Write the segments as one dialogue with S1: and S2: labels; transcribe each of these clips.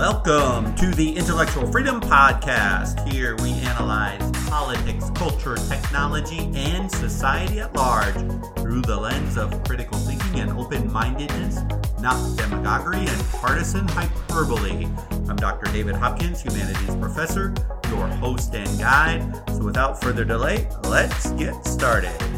S1: Welcome to the Intellectual Freedom Podcast. Here we analyze politics, culture, technology, and society at large through the lens of critical thinking and open mindedness, not demagoguery and partisan hyperbole. I'm Dr. David Hopkins, Humanities Professor, your host and guide. So without further delay, let's get started.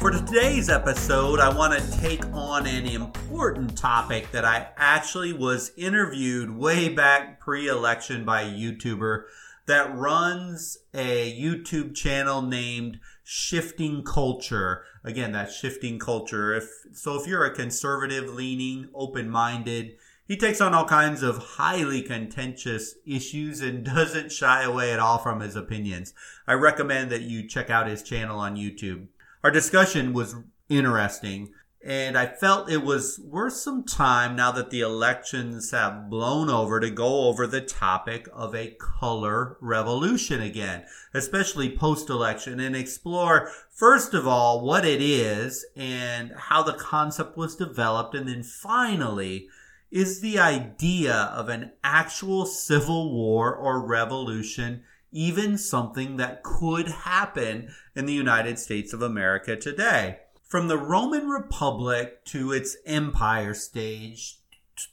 S1: For today's episode, I want to take on an important topic that I actually was interviewed way back pre election by a YouTuber that runs a YouTube channel named Shifting Culture. Again, that shifting culture. If so if you're a conservative leaning, open-minded, he takes on all kinds of highly contentious issues and doesn't shy away at all from his opinions. I recommend that you check out his channel on YouTube our discussion was interesting. And I felt it was worth some time now that the elections have blown over to go over the topic of a color revolution again, especially post election, and explore, first of all, what it is and how the concept was developed. And then finally, is the idea of an actual civil war or revolution even something that could happen in the United States of America today. From the Roman Republic to its empire stage,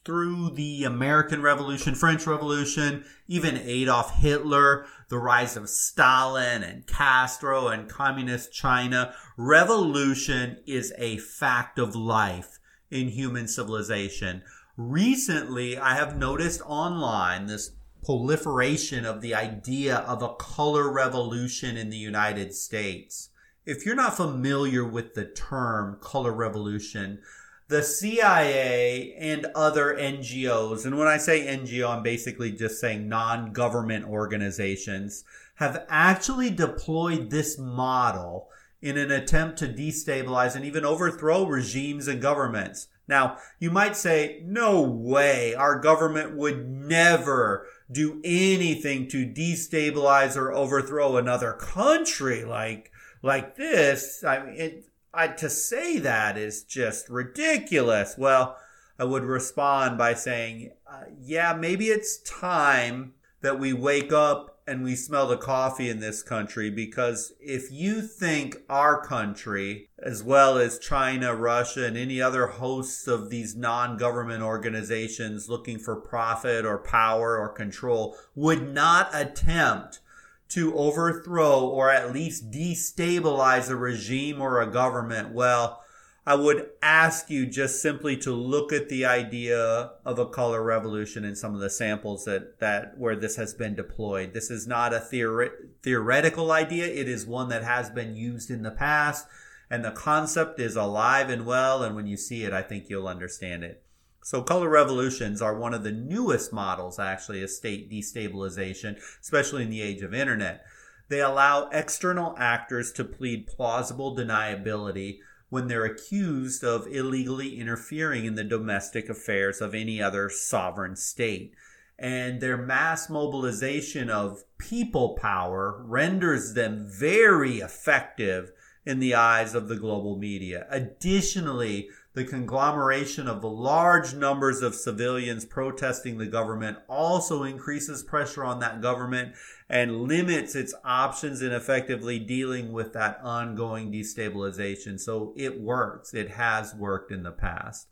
S1: through the American Revolution, French Revolution, even Adolf Hitler, the rise of Stalin and Castro and communist China, revolution is a fact of life in human civilization. Recently, I have noticed online this proliferation of the idea of a color revolution in the United States. If you're not familiar with the term color revolution, the CIA and other NGOs, and when I say NGO, I'm basically just saying non government organizations, have actually deployed this model in an attempt to destabilize and even overthrow regimes and governments. Now, you might say, no way, our government would never do anything to destabilize or overthrow another country like like this. I mean, it, I, to say that is just ridiculous. Well, I would respond by saying, uh, yeah, maybe it's time that we wake up and we smell the coffee in this country because if you think our country, as well as China, Russia, and any other hosts of these non government organizations looking for profit or power or control, would not attempt to overthrow or at least destabilize a regime or a government, well, I would ask you just simply to look at the idea of a color revolution in some of the samples that, that where this has been deployed. This is not a theori- theoretical idea. It is one that has been used in the past and the concept is alive and well. And when you see it, I think you'll understand it. So color revolutions are one of the newest models actually of state destabilization, especially in the age of internet. They allow external actors to plead plausible deniability when they're accused of illegally interfering in the domestic affairs of any other sovereign state. And their mass mobilization of people power renders them very effective in the eyes of the global media. Additionally, the conglomeration of the large numbers of civilians protesting the government also increases pressure on that government and limits its options in effectively dealing with that ongoing destabilization. So it works. It has worked in the past.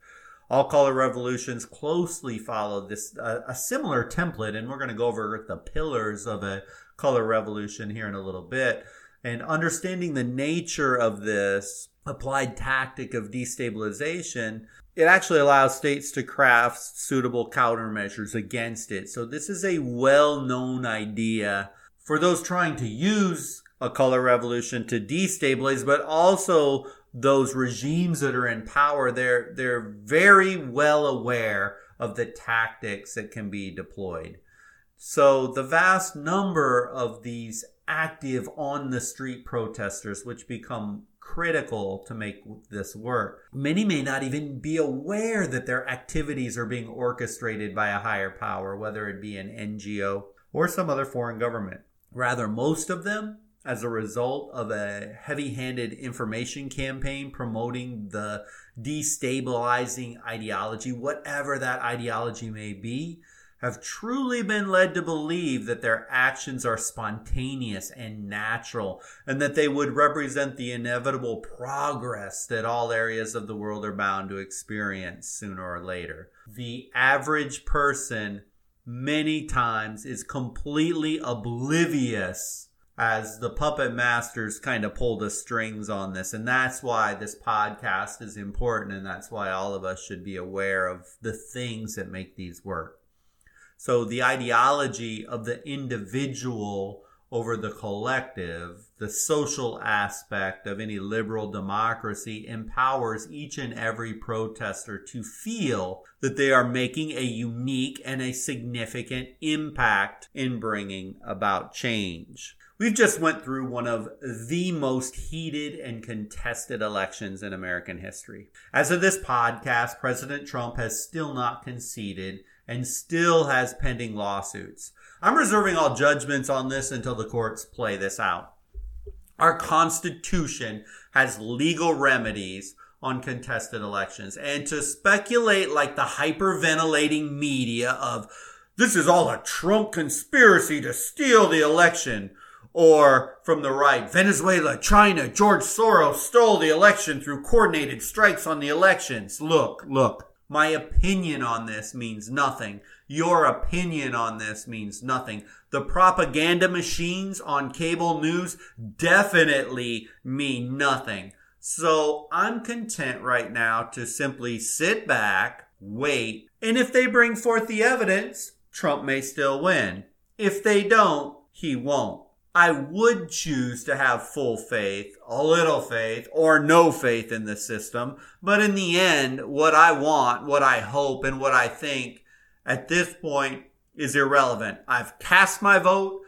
S1: All color revolutions closely follow this a similar template, and we're going to go over the pillars of a color revolution here in a little bit. And understanding the nature of this applied tactic of destabilization, it actually allows states to craft suitable countermeasures against it. So this is a well-known idea for those trying to use a color revolution to destabilize, but also those regimes that are in power, they're, they're very well aware of the tactics that can be deployed. So the vast number of these active on the street protesters, which become critical to make this work. Many may not even be aware that their activities are being orchestrated by a higher power, whether it be an NGO or some other foreign government. Rather, most of them as a result of a heavy handed information campaign promoting the destabilizing ideology, whatever that ideology may be, have truly been led to believe that their actions are spontaneous and natural, and that they would represent the inevitable progress that all areas of the world are bound to experience sooner or later. The average person, many times, is completely oblivious as the puppet masters kind of pull the strings on this. And that's why this podcast is important. And that's why all of us should be aware of the things that make these work. So the ideology of the individual over the collective, the social aspect of any liberal democracy empowers each and every protester to feel that they are making a unique and a significant impact in bringing about change. We've just went through one of the most heated and contested elections in American history. As of this podcast, President Trump has still not conceded and still has pending lawsuits. I'm reserving all judgments on this until the courts play this out. Our Constitution has legal remedies on contested elections. And to speculate like the hyperventilating media of this is all a Trump conspiracy to steal the election or from the right, Venezuela, China, George Soros stole the election through coordinated strikes on the elections. Look, look. My opinion on this means nothing. Your opinion on this means nothing. The propaganda machines on cable news definitely mean nothing. So I'm content right now to simply sit back, wait, and if they bring forth the evidence, Trump may still win. If they don't, he won't. I would choose to have full faith, a little faith, or no faith in the system. But in the end, what I want, what I hope, and what I think at this point is irrelevant. I've cast my vote.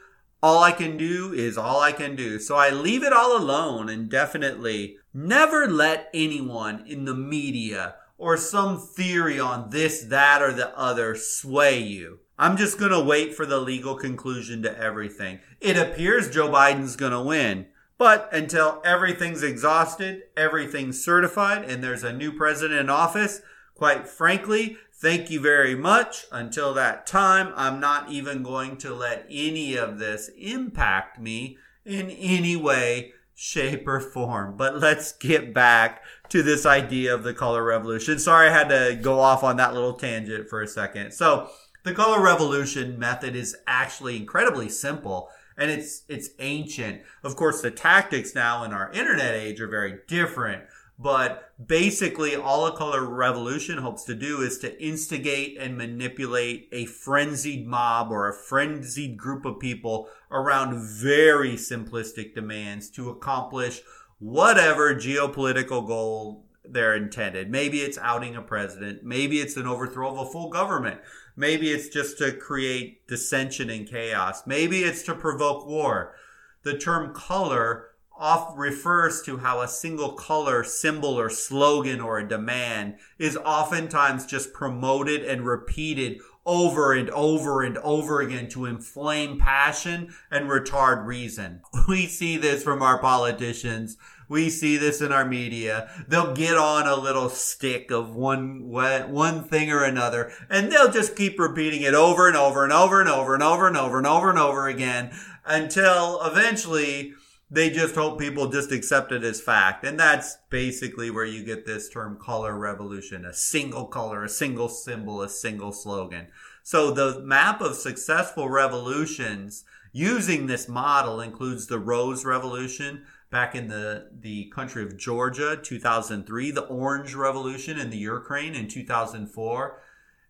S1: All I can do is all I can do. So I leave it all alone and definitely never let anyone in the media or some theory on this, that, or the other sway you. I'm just going to wait for the legal conclusion to everything. It appears Joe Biden's going to win. But until everything's exhausted, everything's certified, and there's a new president in office, quite frankly, thank you very much. Until that time, I'm not even going to let any of this impact me in any way, shape, or form. But let's get back to this idea of the color revolution. Sorry I had to go off on that little tangent for a second. So, the color revolution method is actually incredibly simple and it's it's ancient. Of course, the tactics now in our internet age are very different, but basically all a color revolution hopes to do is to instigate and manipulate a frenzied mob or a frenzied group of people around very simplistic demands to accomplish whatever geopolitical goal they're intended. Maybe it's outing a president. Maybe it's an overthrow of a full government. Maybe it's just to create dissension and chaos. Maybe it's to provoke war. The term color oft refers to how a single color, symbol, or slogan or a demand is oftentimes just promoted and repeated over and over and over again to inflame passion and retard reason. We see this from our politicians we see this in our media. They'll get on a little stick of one one thing or another, and they'll just keep repeating it over and over and over and over and over and over and over and over again until eventually they just hope people just accept it as fact. And that's basically where you get this term color revolution, a single color, a single symbol, a single slogan. So the map of successful revolutions using this model includes the Rose Revolution, back in the, the country of Georgia, 2003, the Orange Revolution in the Ukraine in 2004,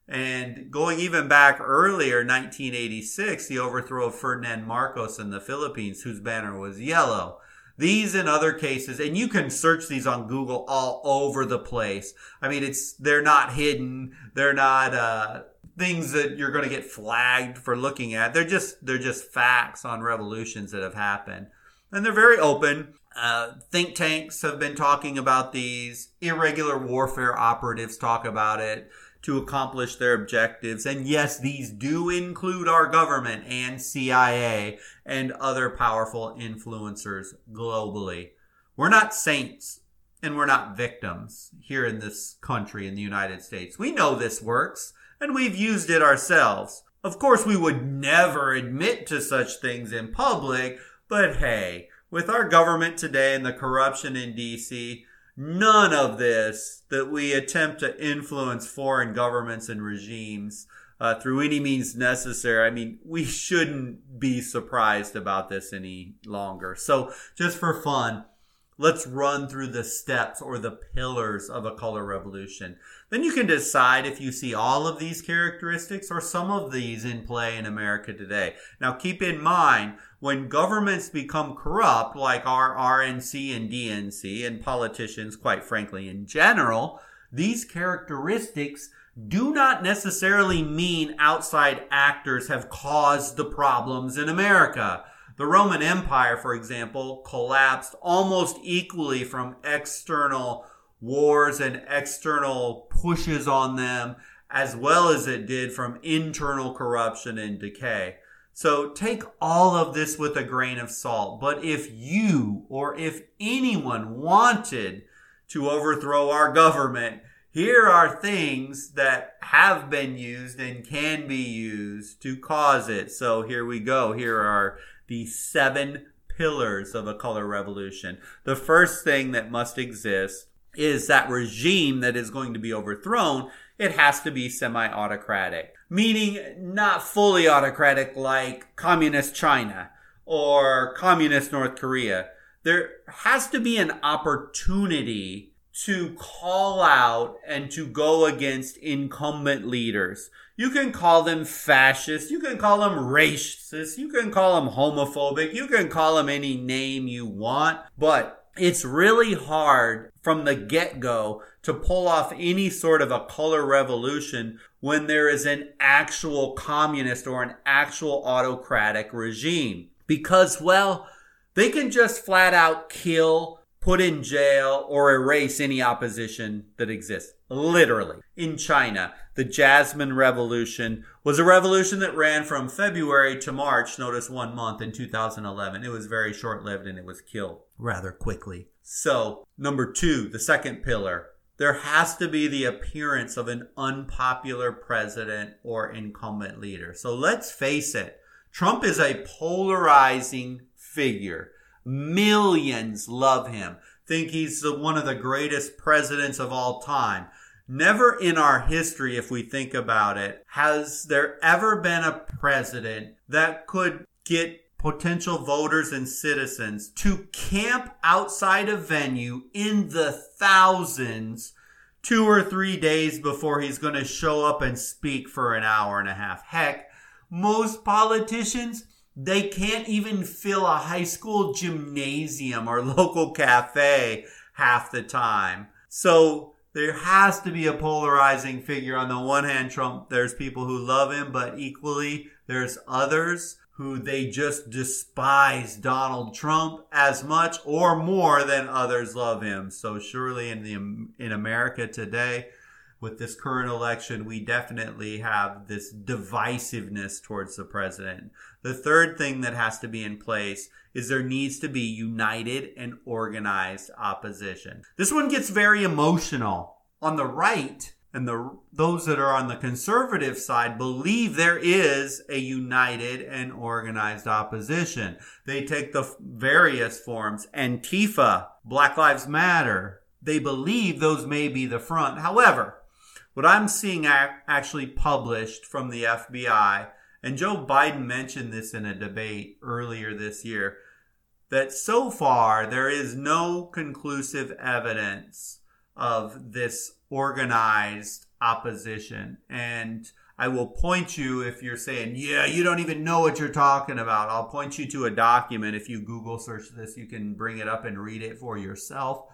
S1: and going even back earlier, 1986, the overthrow of Ferdinand Marcos in the Philippines, whose banner was yellow. These and other cases, and you can search these on Google all over the place. I mean, it's they're not hidden. They're not uh, things that you're going to get flagged for looking at. They're just they're just facts on revolutions that have happened and they're very open. Uh, think tanks have been talking about these. Irregular warfare operatives talk about it. to accomplish their objectives. And yes, these do include our government and CIA and other powerful influencers globally. We're not saints and we're not victims here in this country in the United States. We know this works and we've used it ourselves. Of course, we would never admit to such things in public, but hey, with our government today and the corruption in DC, none of this that we attempt to influence foreign governments and regimes uh, through any means necessary. I mean, we shouldn't be surprised about this any longer. So, just for fun, Let's run through the steps or the pillars of a color revolution. Then you can decide if you see all of these characteristics or some of these in play in America today. Now keep in mind, when governments become corrupt, like our RNC and DNC and politicians, quite frankly, in general, these characteristics do not necessarily mean outside actors have caused the problems in America. The Roman Empire, for example, collapsed almost equally from external wars and external pushes on them, as well as it did from internal corruption and decay. So take all of this with a grain of salt. But if you or if anyone wanted to overthrow our government, here are things that have been used and can be used to cause it. So here we go. Here are the seven pillars of a color revolution. The first thing that must exist is that regime that is going to be overthrown, it has to be semi autocratic, meaning not fully autocratic like communist China or communist North Korea. There has to be an opportunity to call out and to go against incumbent leaders. You can call them fascist, you can call them racist, you can call them homophobic, you can call them any name you want, but it's really hard from the get go to pull off any sort of a color revolution when there is an actual communist or an actual autocratic regime. Because, well, they can just flat out kill put in jail or erase any opposition that exists. Literally. In China, the Jasmine Revolution was a revolution that ran from February to March, notice one month in 2011. It was very short lived and it was killed rather quickly. So, number two, the second pillar. There has to be the appearance of an unpopular president or incumbent leader. So let's face it. Trump is a polarizing figure. Millions love him, think he's the, one of the greatest presidents of all time. Never in our history, if we think about it, has there ever been a president that could get potential voters and citizens to camp outside a venue in the thousands two or three days before he's going to show up and speak for an hour and a half. Heck, most politicians they can't even fill a high school gymnasium or local cafe half the time. So there has to be a polarizing figure. On the one hand, Trump, there's people who love him, but equally there's others who they just despise Donald Trump as much or more than others love him. So surely in the in America today, with this current election, we definitely have this divisiveness towards the president. The third thing that has to be in place is there needs to be united and organized opposition. This one gets very emotional. On the right, and the those that are on the conservative side believe there is a united and organized opposition. They take the various forms Antifa, Black Lives Matter. They believe those may be the front. However, what I'm seeing actually published from the FBI, and Joe Biden mentioned this in a debate earlier this year, that so far there is no conclusive evidence of this organized opposition. And I will point you if you're saying, yeah, you don't even know what you're talking about. I'll point you to a document. If you Google search this, you can bring it up and read it for yourself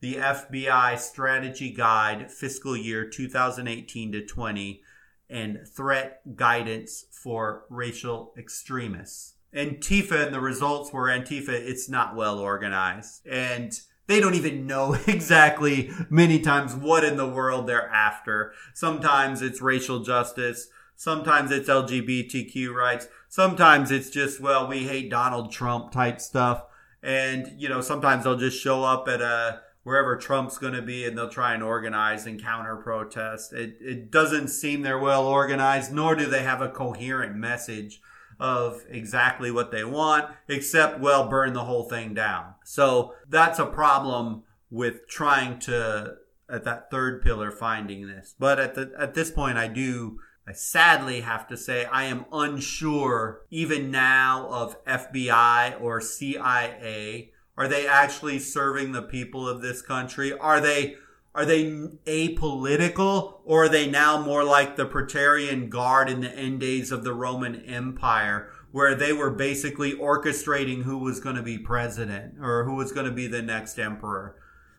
S1: the FBI Strategy Guide Fiscal Year 2018 to 20 and Threat Guidance for Racial Extremists. Antifa and the results were Antifa, it's not well organized. And they don't even know exactly many times what in the world they're after. Sometimes it's racial justice. Sometimes it's LGBTQ rights. Sometimes it's just, well, we hate Donald Trump type stuff. And, you know, sometimes they'll just show up at a, wherever Trump's going to be and they'll try and organize and counter protest. It, it doesn't seem they're well organized, nor do they have a coherent message of exactly what they want, except, well, burn the whole thing down. So that's a problem with trying to, at that third pillar, finding this. But at the, at this point, I do, I sadly have to say I am unsure even now of FBI or CIA. Are they actually serving the people of this country? Are they are they apolitical or are they now more like the Praetorian Guard in the end days of the Roman Empire, where they were basically orchestrating who was going to be president or who was going to be the next emperor?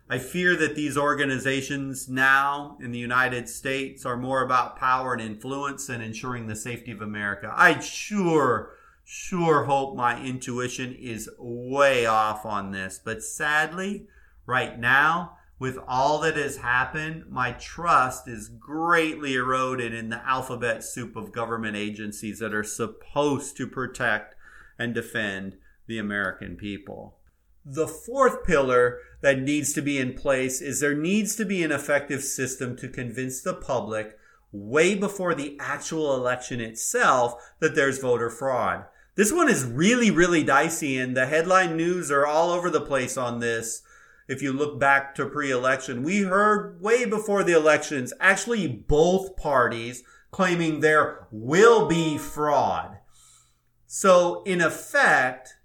S1: I fear that these organizations now in the United States are more about power and influence and ensuring the safety of America. I sure, sure hope my intuition is way off on this, but sadly, right now, with all that has happened, my trust is greatly eroded in the alphabet soup of government agencies that are supposed to protect and defend the American people. The fourth pillar that needs to be in place is there needs to be an effective system to convince the public way before the actual election itself that there's voter fraud. This one is really, really dicey, and the headline news are all over the place on this if you look back to pre-election, we heard way before the elections, actually both parties claiming there will be fraud. So in effect,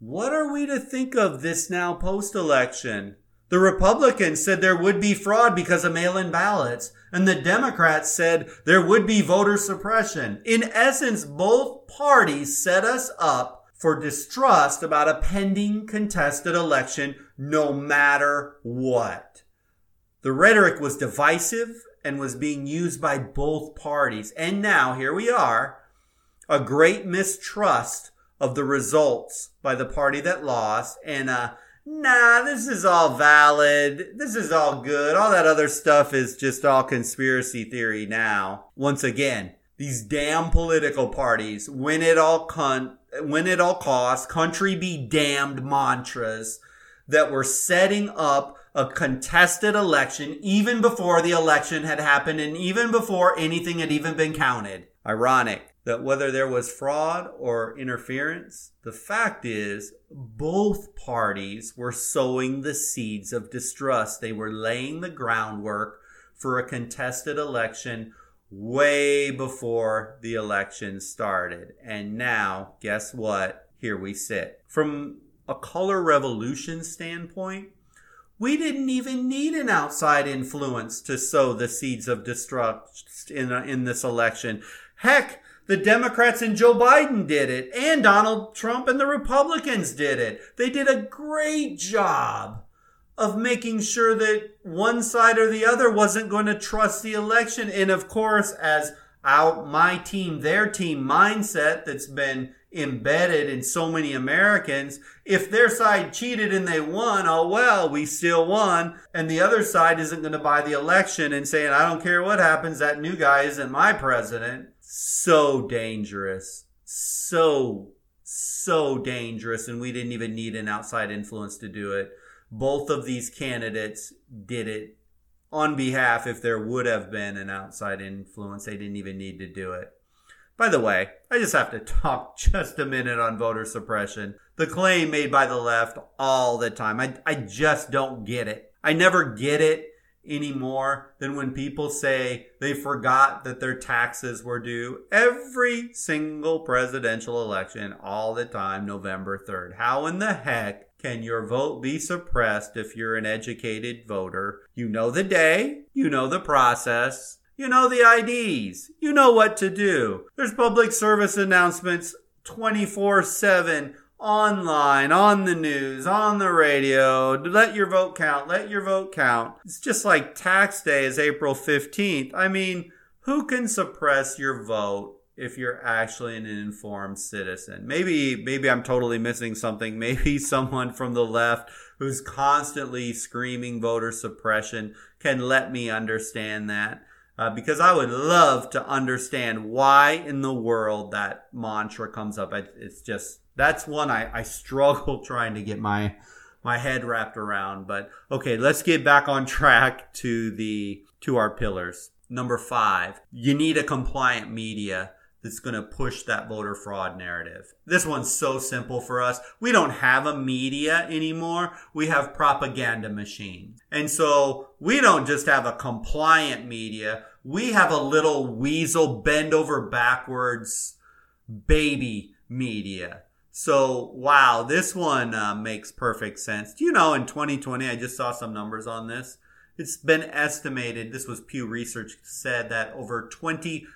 S1: what are we to think of this now post-election? The Republicans said there would be fraud because of mail-in ballots, and the Democrats said there would be voter suppression. In essence, both parties set us up for distrust about a pending contested election, no matter what. The rhetoric was divisive and was being used by both parties. And now here we are, a great mistrust of the results by the party that lost and a nah, this is all valid. This is all good. All that other stuff is just all conspiracy theory now. Once again, these damn political parties win it all cunt win at all costs, country be damned mantras that were setting up a contested election even before the election had happened and even before anything had even been counted. Ironic that whether there was fraud or interference, the fact is both parties were sowing the seeds of distrust. They were laying the groundwork for a contested election way before the election started. And now, guess what? Here we sit. From a color revolution standpoint, we didn't even need an outside influence to sow the seeds of distrust in, in this election. Heck, the Democrats and Joe Biden did it, and Donald Trump and the Republicans did it. They did a great job of making sure that one side or the other wasn't going to trust the election. And of course, as our, my team, their team mindset that's been embedded in so many Americans, if their side cheated and they won, oh well, we still won. And the other side isn't going to buy the election and saying, I don't care what happens, that new guy isn't my president. So dangerous. So, so dangerous. And we didn't even need an outside influence to do it both of these candidates did it on behalf if there would have been an outside influence. They didn't even need to do it. By the way, I just have to talk just a minute on voter suppression. The claim made by the left all the time. I, I just don't get it. I never get it any more than when people say they forgot that their taxes were due every single presidential election all the time, November 3rd. How in the heck can your vote be suppressed if you're an educated voter? You know the day, you know the process, you know the IDs, you know what to do. There's public service announcements 24 7 online, on the news, on the radio. Let your vote count. Let your vote count. It's just like tax day is April 15th. I mean, who can suppress your vote if you're actually an informed citizen. Maybe maybe I'm totally missing something. Maybe someone from the left who's constantly screaming voter suppression can let me understand that. Uh, because I would love to understand why in the world that mantra comes up. It's just that's one I, I struggle trying to get my my head wrapped around. But okay, let's get back on track to the to our pillars. Number five, you need a compliant media that's going to push that voter fraud narrative. This one's so simple for us. We don't have a media anymore. We have propaganda machines. And so we don't just have a compliant media. We have a little weasel bend over backwards baby media. So, wow, this one uh, makes perfect sense. You know in 2020, I just saw some numbers on this. It's been estimated, this was Pew Research said that over 20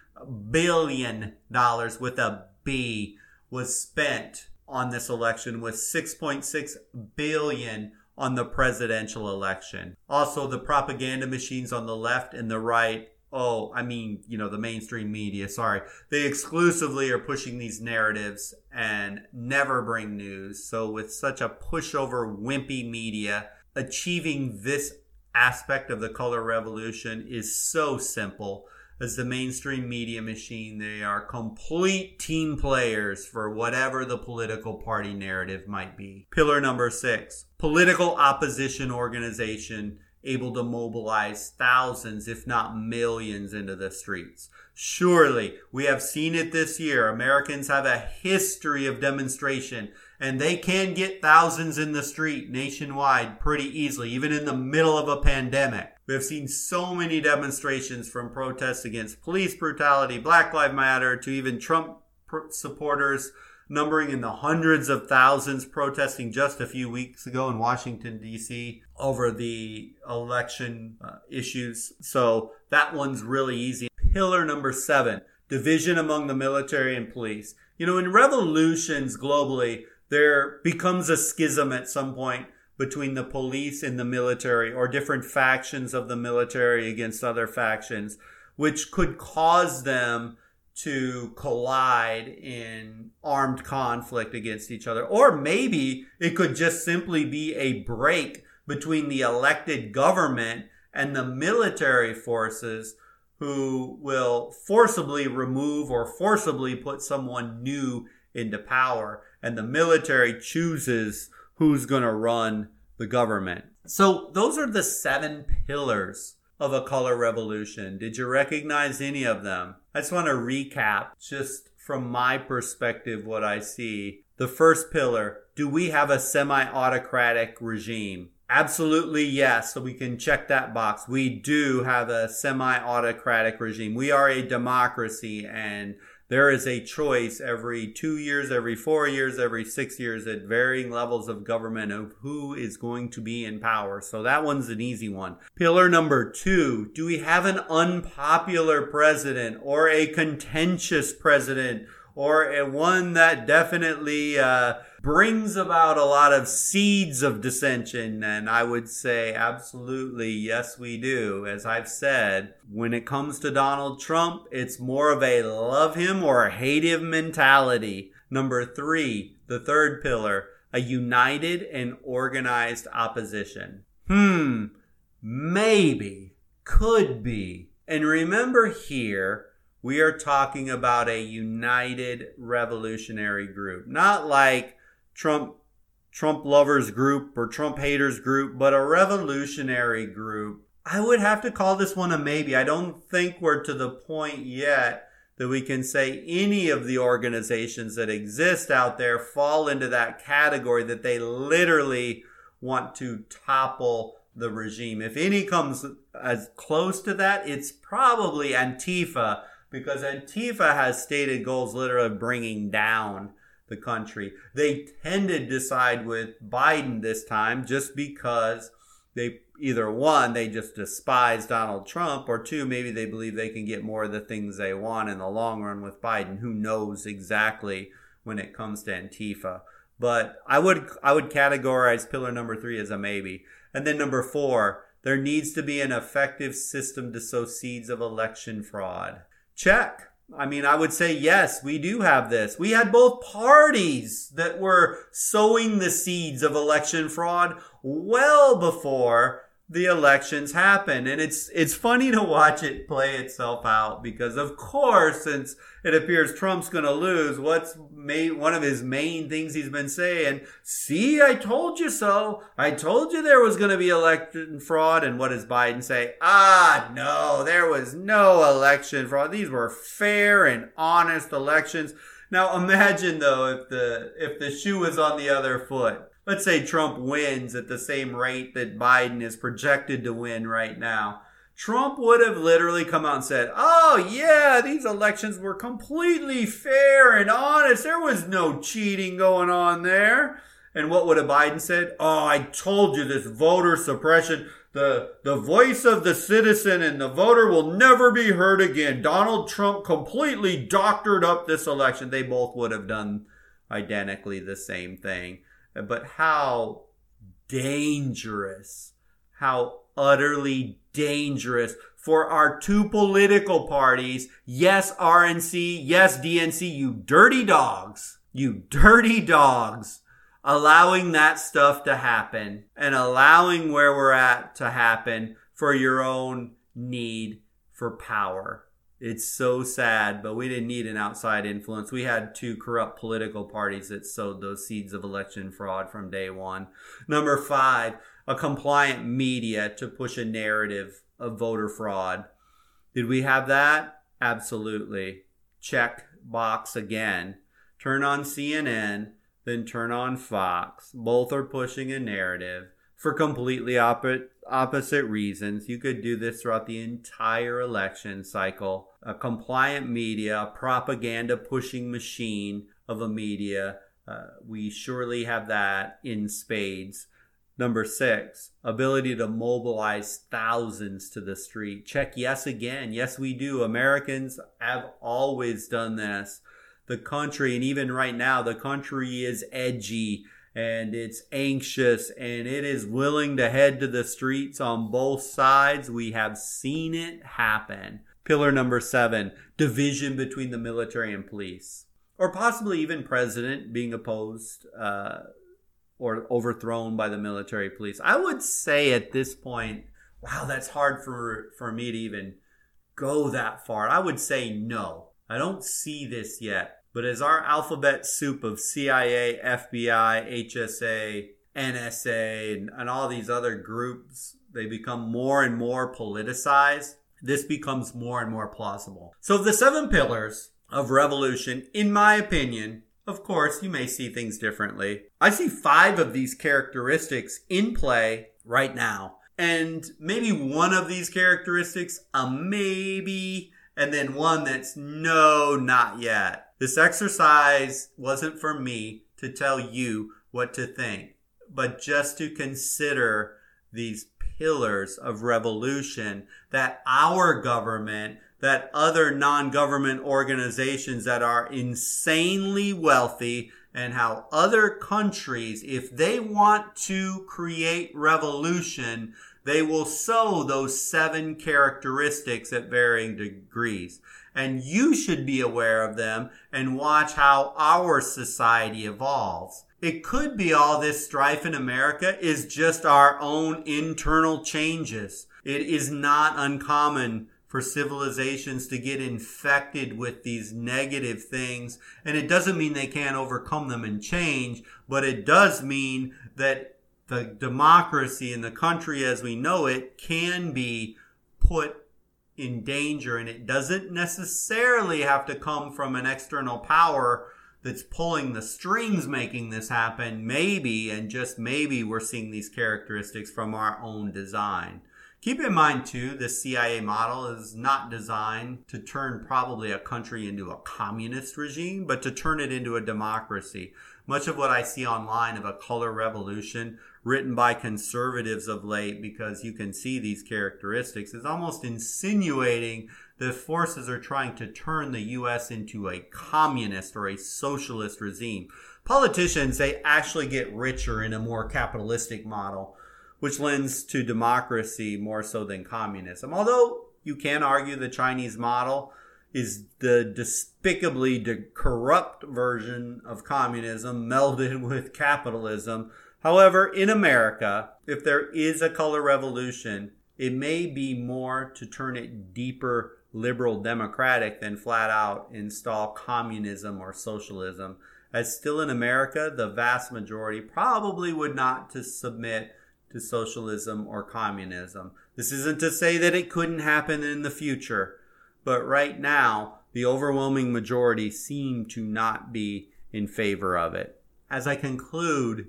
S1: billion dollars with a B was spent on this election with 6.6 billion on the presidential election. Also the propaganda machines on the left and the right oh, I mean, you know, the mainstream media, sorry, they exclusively are pushing these narratives and never bring news. So, with such a pushover, wimpy media, achieving this aspect of the color revolution is so simple as the mainstream media machine. They are complete team players for whatever the political party narrative might be. Pillar number six political opposition organization able to mobilize thousands, if not millions, into the streets. Surely, we have seen it this year. Americans have a history of demonstration and they can get thousands in the street nationwide pretty easily, even in the middle of a pandemic. We have seen so many demonstrations from protests against police brutality, Black Lives Matter, to even Trump supporters numbering in the hundreds of thousands protesting just a few weeks ago in Washington, D.C. over the election uh, issues. So that one's really easy. Pillar number seven division among the military and police. You know, in revolutions globally, there becomes a schism at some point between the police and the military or different factions of the military against other factions, which could cause them to collide in armed conflict against each other. Or maybe it could just simply be a break between the elected government and the military forces who will forcibly remove or forcibly put someone new into power and the military chooses who's going to run the government. So those are the seven pillars of a color revolution. Did you recognize any of them? I just want to recap just from my perspective what I see. The first pillar, do we have a semi-autocratic regime? Absolutely yes. So we can check that box. We do have a semi-autocratic regime. We are a democracy and there is a choice every two years, every four years, every six years at varying levels of government of who is going to be in power. So that one's an easy one. Pillar number two Do we have an unpopular president or a contentious president or a one that definitely uh, brings about a lot of seeds of dissension. And I would say absolutely yes, we do. As I've said, when it comes to Donald Trump, it's more of a love him or hate him mentality. Number three, the third pillar, a united and organized opposition. Hmm, maybe, could be. And remember here, we are talking about a united revolutionary group, not like Trump Trump lovers group or Trump haters group, but a revolutionary group. I would have to call this one a maybe. I don't think we're to the point yet that we can say any of the organizations that exist out there fall into that category that they literally want to topple the regime. If any comes as close to that, it's probably Antifa because Antifa has stated goals literally bringing down the country. They tended to side with Biden this time just because they either one, they just despise Donald Trump, or two, maybe they believe they can get more of the things they want in the long run with Biden. Who knows exactly when it comes to Antifa? But I would I would categorize pillar number three as a maybe. And then number four, there needs to be an effective system to sow seeds of election fraud. Check. I mean, I would say yes, we do have this. We had both parties that were sowing the seeds of election fraud well before the elections happen. And it's it's funny to watch it play itself out because of course since it appears Trump's going to lose what's made one of his main things he's been saying see I told you so. I told you there was going to be election fraud. And what does Biden say? Ah no there was no election fraud. These were fair and honest elections. Now imagine though if the if the shoe was on the other foot let's say Trump wins at the same rate that Biden is projected to win right now, Trump would have literally come out and said, Oh, yeah, these elections were completely fair and honest. There was no cheating going on there. And what would have Biden said? Oh, I told you this voter suppression, the, the voice of the citizen and the voter will never be heard again. Donald Trump completely doctored up this election. They both would have done identically the same thing but how dangerous, how utterly dangerous for our two political parties. Yes, RNC. Yes, DNC. You dirty dogs. You dirty dogs. Allowing that stuff to happen and allowing where we're at to happen for your own need for power. It's so sad, but we didn't need an outside influence. We had two corrupt political parties that sowed those seeds of election fraud from day one. Number five, a compliant media to push a narrative of voter fraud. Did we have that? Absolutely. Check box again. Turn on CNN, then turn on Fox. Both are pushing a narrative for completely opposite opposite reasons. You could do this throughout the entire election cycle. A compliant media, a propaganda pushing machine of a media. Uh, we surely have that in spades. Number six, ability to mobilize thousands to the street. Check yes again. Yes, we do. Americans have always done this. The country, and even right now, the country is edgy and it's anxious and it is willing to head to the streets on both sides. We have seen it happen. Pillar number seven division between the military and police, or possibly even president being opposed uh, or overthrown by the military police. I would say at this point, wow, that's hard for, for me to even go that far. I would say no. I don't see this yet. But as our alphabet soup of CIA, FBI, HSA, NSA, and, and all these other groups, they become more and more politicized, this becomes more and more plausible. So the seven pillars of revolution, in my opinion, of course, you may see things differently. I see five of these characteristics in play right now. And maybe one of these characteristics, a maybe, and then one that's no, not yet. This exercise wasn't for me to tell you what to think, but just to consider these pillars of revolution that our government, that other non government organizations that are insanely wealthy, and how other countries, if they want to create revolution, they will sow those seven characteristics at varying degrees and you should be aware of them and watch how our society evolves. It could be all this strife in America is just our own internal changes. It is not uncommon for civilizations to get infected with these negative things. And it doesn't mean they can't overcome them and change, but it does mean that the democracy in the country as we know it can be put in danger and it doesn't necessarily have to come from an external power that's pulling the strings making this happen maybe and just maybe we're seeing these characteristics from our own design. Keep in mind too the cia model is not designed to turn probably a country into a communist regime but to turn it into a democracy. Much of what i see online of a color revolution written by conservatives of late because you can see these characteristics is almost insinuating that forces are trying to turn the US into a communist or a socialist regime. Politicians, they actually get richer in a more capitalistic model, which lends to democracy more so than communism. Although you can argue the Chinese model is the despicably corrupt version of communism melded with capitalism. However, in America, if there is a color revolution, it may be more to turn it deeper liberal democratic than flat out install communism or socialism. As still in America, the vast majority probably would not to submit to socialism or communism. This isn't to say that it couldn't happen in the future, but right now, the overwhelming majority seem to not be in favor of it. As I conclude,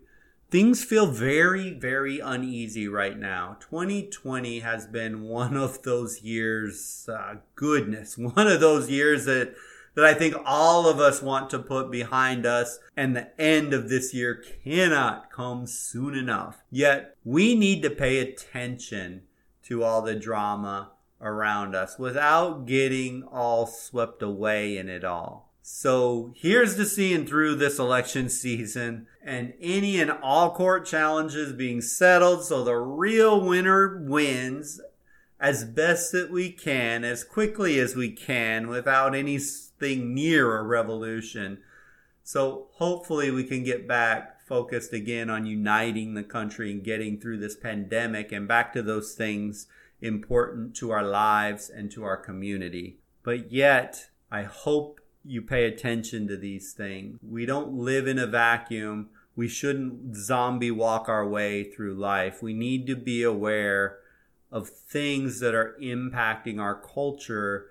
S1: things feel very, very uneasy right now. 2020 has been one of those years, uh, goodness, one of those years that that I think all of us want to put behind us, and the end of this year cannot come soon enough. Yet, we need to pay attention to all the drama around us without getting all swept away in it all. So here's to seeing through this election season and any and all court challenges being settled so the real winner wins as best that we can, as quickly as we can, without anything near a revolution. So hopefully we can get back focused again on uniting the country and getting through this pandemic and back to those things important to our lives and to our community. But yet, I hope you pay attention to these things. We don't live in a vacuum. We shouldn't zombie walk our way through life. We need to be aware of things that are impacting our culture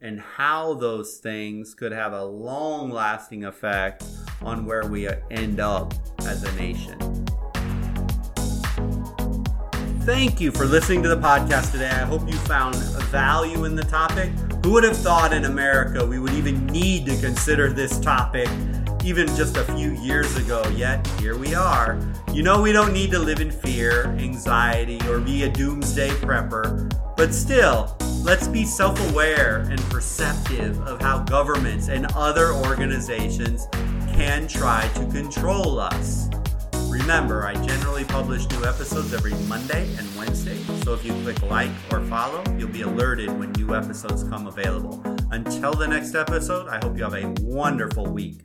S1: and how those things could have a long lasting effect on where we end up as a nation. Thank you for listening to the podcast today. I hope you found value in the topic. Who would have thought in America we would even need to consider this topic even just a few years ago, yet here we are. You know, we don't need to live in fear, anxiety, or be a doomsday prepper, but still, let's be self aware and perceptive of how governments and other organizations can try to control us. Remember, I generally publish new episodes every Monday and Wednesday, so if you click like or follow, you'll be alerted when new episodes come available. Until the next episode, I hope you have a wonderful week.